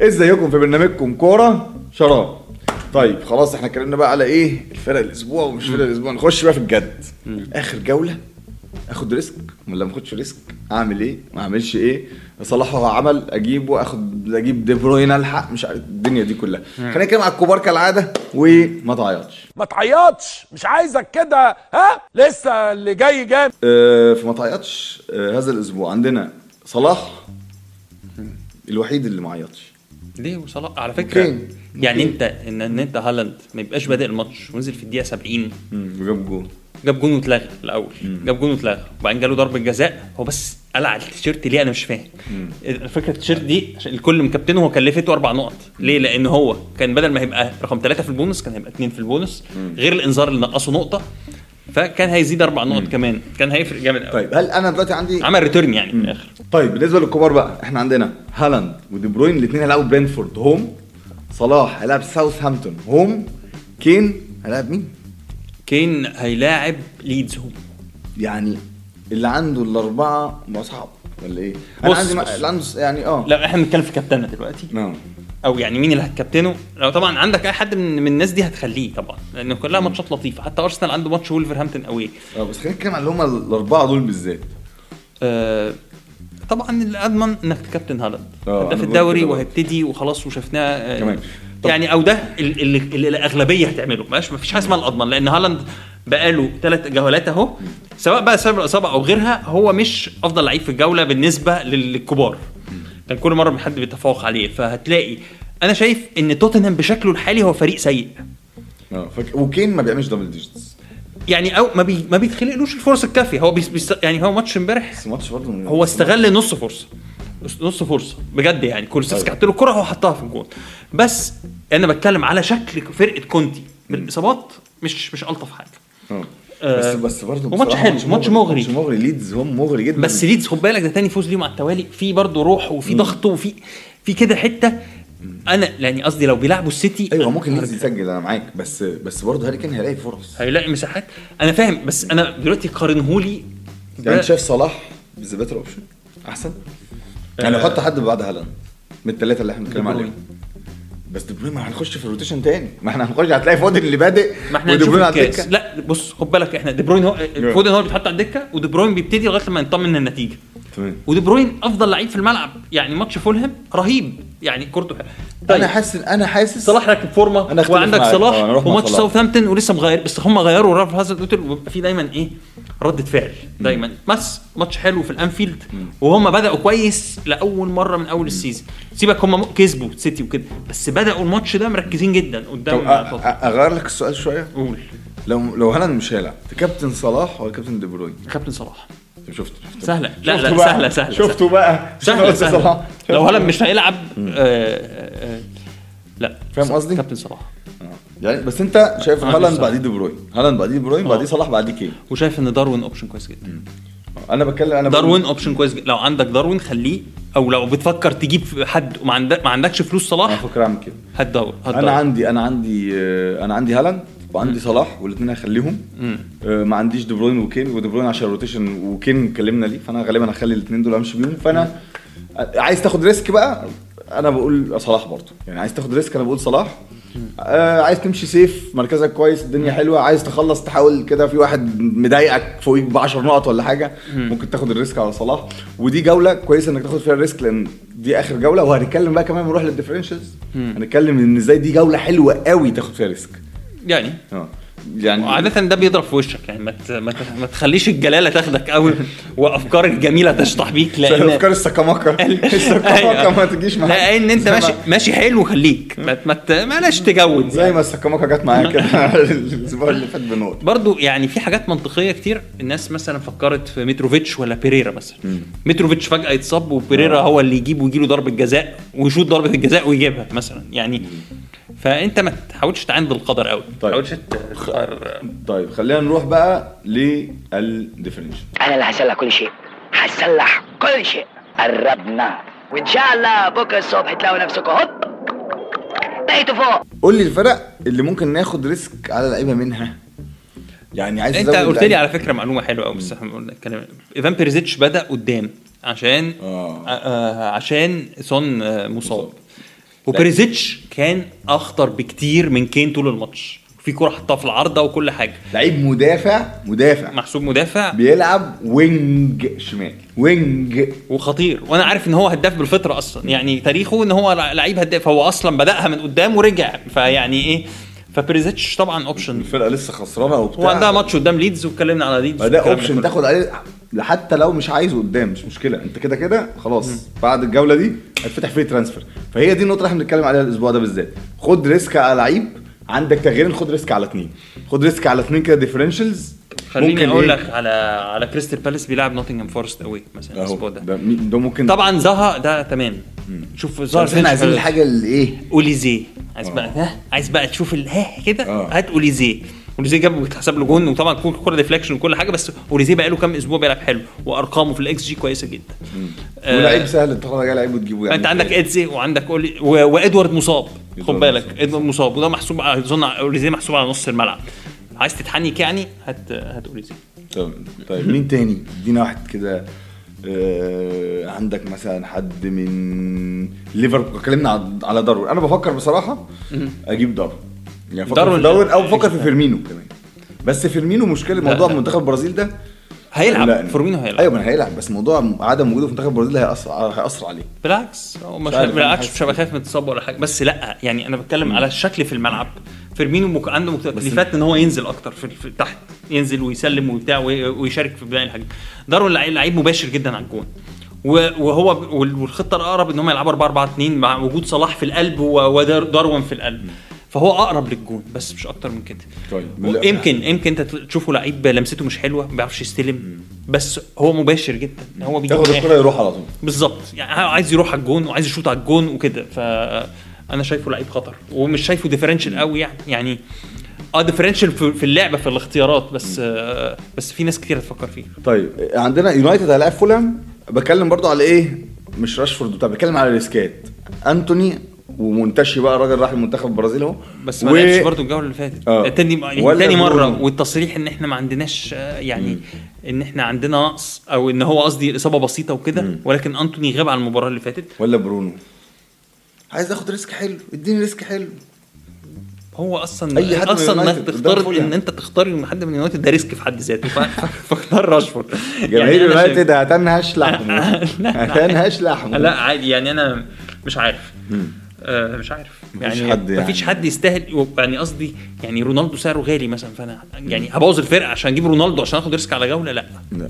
ازيكم في برنامجكم كورة؟ شراب. طيب خلاص إحنا اتكلمنا بقى على إيه؟ الفرق الأسبوع ومش فرق الأسبوع. نخش بقى في الجد. آخر جولة. آخد risk؟ ولا ما آخدش risk. أعمل إيه؟ ما أعملش إيه؟ صلاح هو عمل أجيبه آخد أجيب دي بروين ألحق. مش عارف الدنيا دي كلها. خلينا نتكلم على الكبار كالعادة وما تعيطش. ما تعيطش! مش عايزك كده. ها؟ لسه اللي جاي جامد. آه، في ما تعيطش. آه، هذا الأسبوع عندنا صلاح الوحيد اللي ما عيطش. ليه وصلاح؟ على فكرة okay. يعني okay. انت ان, إن انت هالاند ما يبقاش بادئ الماتش ونزل في الدقيقة 70 مم، وجاب جول جاب جون واتلغى الأول. جاب جون واتلغى وبعدين جاله ضربة جزاء. هو بس قلع التيشيرت ليه؟ أنا مش فاهم. الفكرة التيشيرت دي الكل مكابتنه هو كلفته أربع نقط. ليه؟ لأن هو كان بدل ما هيبقى رقم ثلاثة في البونص كان هيبقى اثنين في البونص. غير الإنذار اللي نقصه نقطة. فكان هيزيد أربع نقط كمان. كان هيفرق جامد قوي طيب هل أنا دلوقتي عندي عمل return يعني في الآخر. طيب بالنسبة للكبار بقى إحنا عندنا هالاند ودي بروين الاثنين هيلعبوا برينفورد home صلاح هيلعب ساوثهامبتون. home كين هيلعب مين؟ كين هيلاعب ليدز. هو يعني اللي عنده الأربعة ما صعب ولا إيه؟ أنا بص، عندي ما... بص. اللي عنده يعني آه. لا إحنا بنتكلم في كابتنه دلوقتي. نعم. أو يعني مين اللي هتكابتنه؟ لو طبعا عندك أي حد من, من الناس دي هتخليه طبعا لأن كلها ماتشات لطيفة. حتى أرسنال عنده ماتش وولفرهامبتون away. آه بس خلينا نتكلم على اللي هم الأربعة دول بالذات. آه طبعا الأضمن إنك تكابتن هالاند. آه، ده أنا في بقول الدوري. وهيبتدي وخلاص وشفناه آه يعني أو ده ال- اللي, اللي الأغلبية هتعمله. ماشي مفيش حاجة اسمها الأضمن لأن هالاند بقاله ثلاث جولات أهو. سواء بقى سبب الاصابه أو غيرها هو مش أفضل لعيب في الجولة بالنسبة لل- للكبار. كان كل مرة حد بيتفوق عليه. فهتلاقي أنا شايف إن توتنهام بشكله الحالي هو فريق سيء. آه فك... وكين ما بيعملش double digits يعني أو ما بي ما بيتخلقلوش الفرصة الكافية. هو بيس بيس يعني هو ماتش امبارح بس الماتش برضه هو استغل نص فرصة. نص فرصة. بجد يعني. كولوسيفسكي. حط له الكرة هو حطها في الجون. بس أنا بتكلم على شكل فرقة كونتي. بالاصابات مش مش ألطف حاجة. آه، بس بس برضه وماتش حلو، ماتش مغري. ماتش مغري. ليدز هم مغري جدا. بس ليدز خد بالك ده تاني فوز ليهم على التوالي. في برضه روح وفي ضغط وفي في كده حتة. أنا يعني قصدي لو بيلعبوا السيتي أيوه ممكن ليدز. يسجل أنا معاك. بس بس برضه هاري كين هيلاقي فرص. هيلاقي مساحات. أنا فاهم بس أنا دلوقتي قارنهولي يعني أنت شايف صلاح the better option أحسن؟ يعني آه. حط حد بعد هالاند من الثلاثه اللي إحنا بنتكلم عليهم. بس دي بروين ما هنخش في ال rotation تاني. ما إحنا هنخش هتلاقي فودن اللي بادئ ما إحنا ودي هنشوف بروين على الدكه لا بص خد بالك إحنا دي بروين هو فودن هو اللي بيتحط على الدكة ودي بروين بيبتدي لغاية لما يطمن من النتيجه تمام. ودي بروين أفضل لعيب في الملعب. يعني ماتش فولهام رهيب. يعني كورته حلوة أنا حاسس أنا حاسس صلاح راكب فورمة أنا وعندك. صلاح وماتش. ساوثهامبتون ولسه مغير بس هم غيروا. رالف هازارد ويبقى في دايما إيه؟ رده فعل دايما. بس ماتش حلو في الأنفيلد وهم بدأوا كويس لأول مرة من أول ال season. سيبك هم كسبوا سيتي وكده بس بدأوا الماتش ده مركزين جدا قدام أغير لك السؤال شوية؟ قول. لو لو هالاند مش هيلعب كابتن صلاح ولا كابتن دي بروين؟ كابتن صلاح. شفت شفت. سهلة. لا لا بقى؟ سهلة سهلة شفتوا بقى. سهلة. صلاح؟ لو هالاند مش هيلعب آه، آه، آه، لا فاهم قصدي؟ كابتن صلاح. يعني بس انت شايف هالاند. بعديه دي بروين هالاند بعديه دي بروين. بعديه صلاح بعديه كين وشايف إن داروين option كويس جدا. أنا بتكلم أنا داروين option كويس جدا لو عندك داروين خليه أو لو بتفكر تجيب حد وما عندك ما عندكش فلوس أنا صلاح فكر أعمل كده هات داروين هات أنا. عندي أنا عندي أنا عندي هالاند وعندي صلاح والاثنين هخليهم مم. آه، ما عنديش دي بروين وكين ودي بروين عشان rotation وكين اتكلمنا ليه فأنا غالبا هخلي الاثنين دول أمشي بيهم فأنا عايز تاخد risk بقى؟ أنا بقول صلاح برضه. يعني عايز تاخد risk أنا بقول صلاح. آه عايز تمشي safe مركزك كويس الدنيا حلوة. عايز تخلص تحاول كده في واحد مضايقك فوقيك ب 10 نقط ولا حاجة ممكن تاخد ال risk على صلاح. ودي جولة كويسه إنك تاخد فيها ال risk لأن دي آخر جولة. وهنتكلم بقى كمان نروح لل differentials هنتكلم إن إزاي دي جولة حلوة قوي تاخد فيها risk. يعني؟ آه. يعني وعادة ده بيضرب في وشك يعني ما ما تخليش الجلالة تاخدك قوي وافكار الجميلة تشطح بيك لأن أفكار السكاماكا السكاماكا أيوة. ما تجيش معاك. لأن أنت ماشي ماشي حلو خليك ما بلاش تجود. زي ما السكاماكا جت معايا كده الأسبوع اللي فات بنقط برضو يعني في حاجات منطقية كتير. الناس مثلا فكرت في متروفيتش ولا بيريرا مثلا. متروفيتش فجأة يتصاب وبيريرا هو اللي يجيب ويجيله ضربة جزاء ويشوط ضربة الجزاء ويجيبها مثلا. يعني فأنت ما تحاولش تعاند القدر قوي ما طيب. تحاولش تختار. طيب خلينا نروح بقى لل differential أنا اللي هصلح كل شيء. هصلح كل شيء. قربنا. وإن شاء الله بكرة الصبح تلاقوا نفسكم. هوب! بقيتوا فوق. قول لي الفرق اللي ممكن ناخد risk على لعيبة منها. يعني عايز أنت قلت لي. على فكرة معلومة حلوة قوي بس إحنا قلنا الكلام إيفان بيريزيتش بدأ قدام عشان آه. آه. آه عشان سون آه مصاب وبريزيتش كان أخطر بكتير من كين طول الماتش. في كوره حطها في العارضة وكل حاجة. لعيب مدافع مدافع. محسوب مدافع. بيلعب wing شمال wing. وخطير. وأنا عارف إن هو هداف بالفطرة أصلا. يعني تاريخه إن هو لعيب هداف. هو أصلا بدأها من قدام ورجع. فيعني إيه؟ فبريزيتش طبعا option الفرقة لسه خسرانة وبتاع. وعندها ماتش قدام ليدز واتكلمنا على ليدز ده option. تاخد عليه حتى لو مش عايزه قدام مش مشكلة. انت كده كده خلاص بعد الجولة دي هتفتح free transfer فهي دي النقطة اللي إحنا بنتكلم عليها الأسبوع ده بالذات. خد risk على لعيب عندك تغييرين خد risk على اثنين خد risk على اثنين كده differentials خليني أقول لك على على كريستال بالاس بيلعب نوتنجهام فورست away مثلا الأسبوع ده. ده ممكن طبعا زها ده تمام. شوف زها عايزين الحاجة اللي إيه اوليزيه عايز بقى ها؟ عايز بقى تشوف ال- ها كده؟ آه. هات اوليزيه اوليزيه جاب واتحسب له جون وطبعا كل كوره deflection وكل حاجة بس اوليزيه بقى له كام أسبوع بيلعب حلو وأرقامه في الاكس جي كويسة جدا. آه، ولعيب سهل انت خلاص لعيب وتجيبه يعني. انت عندك إيزي وعندك أولي و... وإدوارد مصاب. خد بالك. إدوارد مصاب وده محسوب على- أظن اوليزيه محسوب على نص الملعب. عايز تتحنك يعني هات هات اوليزيه طيب, طيب مين تاني؟ ادينا واحد كده. آه عندك مثلا حد من ليفربول اتكلمنا على- داروين. أنا بفكر بصراحة أجيب داروين. يعني بفكر داروين- داروين أو بفكر في فيرمينو كمان. بس فيرمينو مشكلة موضوع. منتخب البرازيل ده هيلعب. فيرمينو هيلعب. أيوه ما هيلعب بس موضوع عدم وجوده في منتخب البرازيل هيأثر هيأثر عليه. بالعكس. هو مش بالعكس مش هبقى خايف من اتصاب ولا حاجة. بس لأ يعني أنا بتكلم على الشكل في الملعب. فيرمينو مك... عنده تكليفات إن هو ينزل أكتر في, في تحت ينزل ويسلم وبتاع وي- ويشارك في بناء الهجمة. داروين لعيب مباشر جدا على الجون. وهو وال- والخطة الأقرب إن هم يلعبوا 4 4 2 مع وجود صلاح في القلب وداروين في القلب. فهو أقرب للجون بس مش أكتر من كده. طيب. يمكن يمكن أنت تشوفه لعيب لمسته مش حلوة ما بيعرفش يستلم بس هو مباشر جدا. هو من الآخر. الكرة يروح على طول. بالظبط. يعني عايز يروح على الجون وعايز يشوط على الجون وكده. فانا شايفه لعيب خطر ومش شايفه differential قوي يعني. يعني آه differential في اللعبة في الاختيارات بس آه بس في ناس كتير هتفكر فيه. طيب عندنا يونايتد هيلاعب فولهام بتكلم برضو على إيه؟ مش راشفورد بتاع بتكلم على risk ات انتوني ومنتشي بقى الراجل راح المنتخب البرازيل اهو. بس ما لعبش برضه الجولة اللي فاتت. آه. تاني يعني ولا تاني مرة. والتصريح إن إحنا ما عندناش آه، يعني إن إحنا عندنا نقص أو إن هو قصدي إصابة بسيطة وكده ولكن أنتوني غاب عن المباراة اللي فاتت. ولا برونو. عايز اخد risk حلو. اديني risk حلو. هو أصلا أي حد أصلا انك تختار. إن أنت تختار حد من يونايتد ده risk في حد ذاته. ف- فاختار راشفورد. جماهير يعني يونايتد هتنهش لحمه. هتنهش لحمه. لا عادي. يعني أنا مش عارف. آه مش عارف. مفيش يعني حد يعني. مفيش حد يستاهل يعني قصدي يعني رونالدو سعره غالي مثلا فأنا يعني هبوظ الفرقة عشان أجيب رونالدو عشان آخد risk على جولة؟ لا. لا.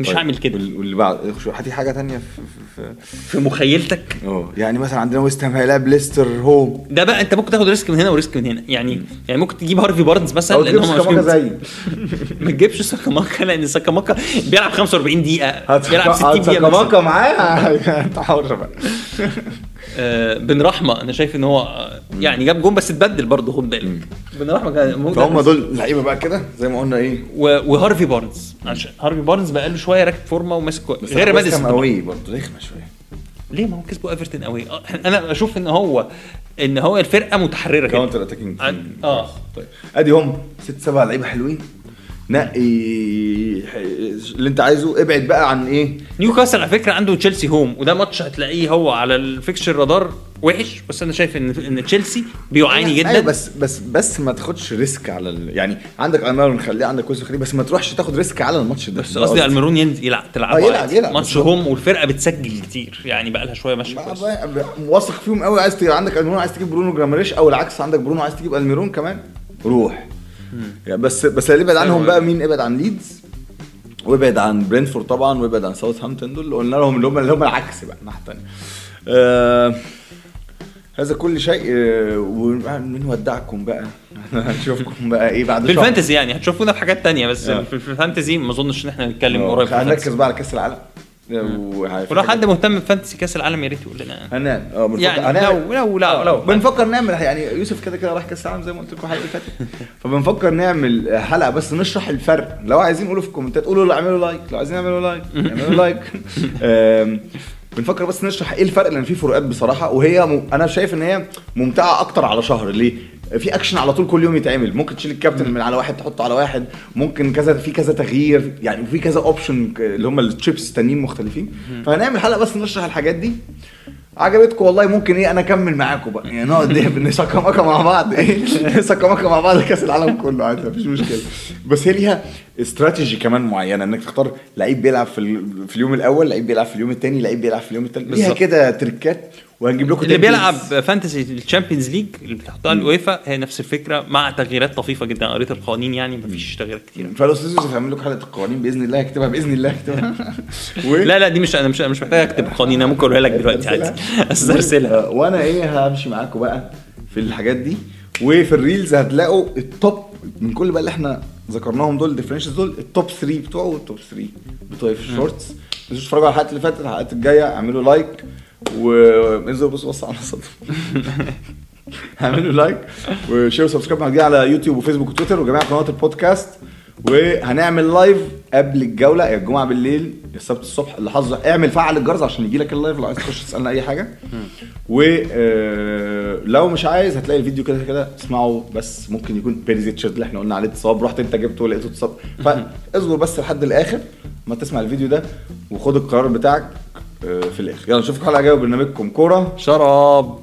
مش هعمل كده. وال- واللي بعد هاتي حاجة تانية في في في مخيلتك؟ آه يعني مثلا عندنا ويست هام هيلاعب ليستر home. ده بقى أنت ممكن تاخد risk من هنا و risk من هنا. يعني يعني ممكن تجيب هارفي بارنز مثلا لأن هم مش زي ما تجيبش سكاماكا لأن سكاماكا بيلعب 45 دقيقة. بيلعب 60 دقيقة سكاماكا بس. معاه انت حر بقى. بن رحمة. أنا شايف إن هو آه، يعني جاب جون بس اتبدل برضه خد بالك. بن رحمة كان ممكن فهم دول لعيبة بقى كده زي ما قلنا إيه. و- وهارفي بارنز. عشان هارفي بارنز بقى له شوية راكب فورمة وماسك غير ماديسون قوي برضه. رخمة شوية. ليه؟ ما هو كسبوا إيفرتون قوي آه، أنا أشوف إن هو إن هو الفرقة متحررة كده. counter attacking. آه. طيب. أدي هم ست سبع لعيبة حلوين. نقي اللي انت عايزه. ابعد بقى عن إيه؟ نيوكاسل على فكرة عنده تشيلسي home وده ماتش هتلاقيه هو على ال fixture radar وحش بس أنا شايف إن إن تشيلسي بيعاني جدا. أيوه بس بس بس ما تاخدش risk على ال... يعني عندك ألميرون خليه عندك كويس خليه بس ما تروحش تاخد risk على الماتش ده. بس قصدي ألميرون ينزل يلعب تلعب آه، يلعب- يلعب، ماتش home والفرقة بتسجل كتير يعني بقى لها شوية ماشيه كويس واثق فيهم قوي عايز تجيب عندك ألميرون عايز تجيب برونو جيمارايش أو العكس عندك برونو عايز تجيب ألميرون كمان؟ روح. يعني بس بس اللي ابعد عنهم بقى مين؟ ابعد عن ليدز وابعد عن برينتفورد طبعا وابعد عن ساوثهامبتون دول. قلنا لهم اللي هم اللي هم العكس بقى الناحية الثانية آه هذا كل شيء آه ونودعكم بقى؟ هنشوفكم بقى إيه بعد في. ال fantasy يعني هتشوفونا في حاجات تانية بس آه. في ال fantasy ما أظنش إن إحنا نتكلم آه، قريب هنركز بقى على كأس العالم. ولو حد مهتم ب fantasy كأس العالم يا ريت يقول لنا. هنعمل. آه بنفكر- يعني هنعمل- لو لو لا آه، لو. بنفكر نعمل يعني يوسف كده كده راح كأس العالم زي ما قلت لكم الحلقة اللي فاتت. فبنفكر نعمل حلقة بس نشرح الفرق. لو عايزين قولوا في الكومنتات قولوا اعملوا like. لو عايزين اعملوا like اعملوا like. بنفكر بس نشرح إيه الفرق لأن في فروقات بصراحة وهي م... أنا شايف إن هي ممتعة أكتر على شهر. ليه؟ في اكشن على طول كل يوم يتعمل. ممكن تشيل الكابتن من على واحد تحطه على واحد. ممكن كذا في كذا تغيير. يعني في كذا option اللي هم التشيبس تانيين مختلفين. فهنعمل حلقة بس نشرح الحاجات دي. عجبتكم والله ممكن إيه أنا أكمل معاكم بقى. يعني نقعد نسكمكه مع بعض. إيه نسكمكه مع بعض كأس العالم كله عادي مفيش مشكلة. بس هي ليها استراتيجي كمان معينة إنك تختار لعيب بيلعب في, ال- في اليوم الأول لعيب بيلعب في اليوم الثاني لعيب بيلعب في اليوم الثالث ليها. كده تريكات. وهنجيب لكم اللي. بيلعب fantasy ال Champions League اللي بتحطها الاويفا هي نفس الفكرة مع تغييرات طفيفة جدا قريت القوانين يعني مفيش تغييرات كتير فالاستاذ يوسف هيعمل لكم حلقة القوانين بإذن الله هيكتبها بإذن الله هيكتبها و... لا لا دي مش أنا مش أنا مش محتاج أكتب قوانين أنا ممكن أقولها لك دلوقتي عادي. أسترسلها. آه، وأنا إيه همشي معاكم بقى في الحاجات دي. وفي ال reels هتلاقوا ال top من كل بقى اللي إحنا ذكرناهم دول ال differentials دول ال top 3 بتوعه وال top 3 بتوعي في ال shorts تنسوش تتفرجوا على الحلقات اللي فاتت الحلقات الجاية اعملوا like وانزلوا بصوا بصوا على الصدر اعملوا like وشيروا subscribe معانا على يوتيوب وفيسبوك وتويتر وجميع قنوات البودكاست. وهنعمل live قبل الجولة يا الجمعة بالليل يا السبت الصبح اللي حظه اعمل فعل الجرس عشان يجي لك ال live لو عايز تخش تسألنا أي حاجة. ولو مش عايز هتلاقي الفيديو كده كده تسمعه بس ممكن يكون بيريزيت شيرت اللي إحنا قلنا عليه اتصاب. رحت انت جبته ولقيته اتصاب. فاصبر بس لحد الآخر ما تسمع الفيديو ده وخد القرار بتاعك آه، في الآخر. يلا نشوفكم حلقة جاية برنامجكم كورة. شراب.